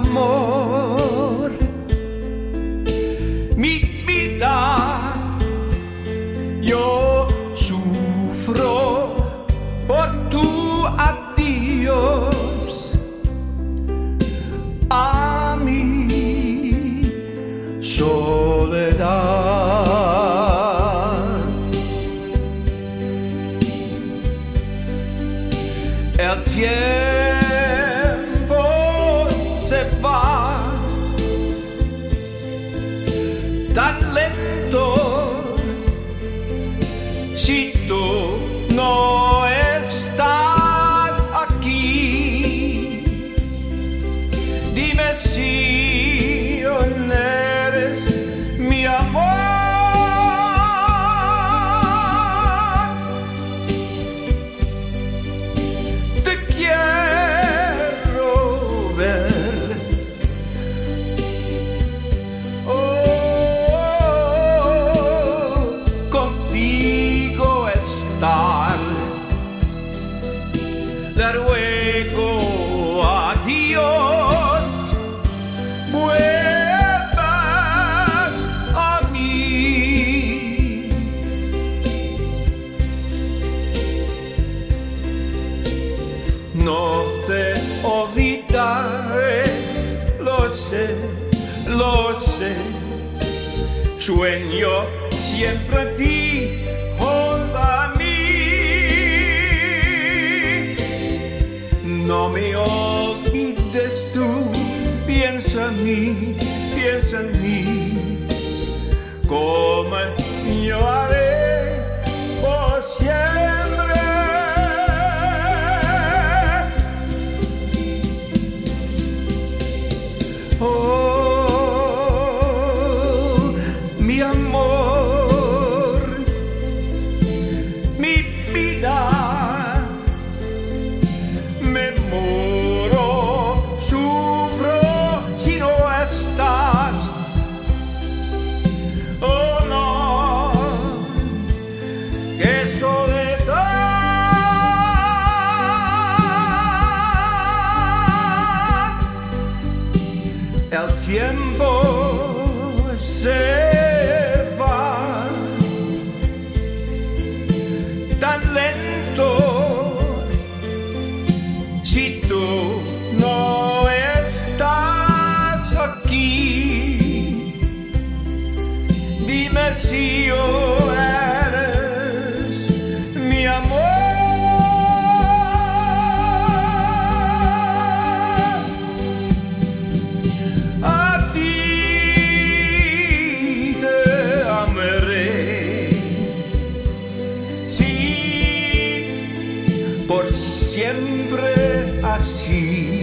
amor. Mi vida, yo sufro por tu adiós. A mi soledad. El tiempo tan estar. Le ruego a Dios, vuelvas a mí. No te olvidaré, lo sé, lo sé. Sueño siempre en ti, piensa en mí, piensa en mí. Como haré El tiempo se va tan lento si tú no estás aquí. Dime si yo siempre así.